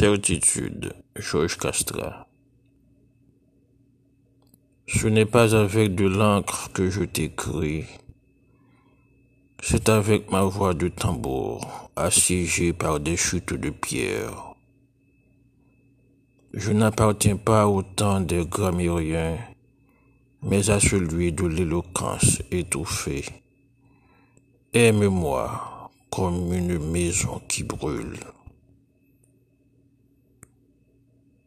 Certitude, Georges Castra. Ce n'est pas avec de l'encre que je t'écris, c'est avec ma voix de tambour, assiégée par des chutes de pierre. Je n'appartiens pas au temps des grammairiens, mais à celui de l'éloquence étouffée. Aime-moi comme une maison qui brûle.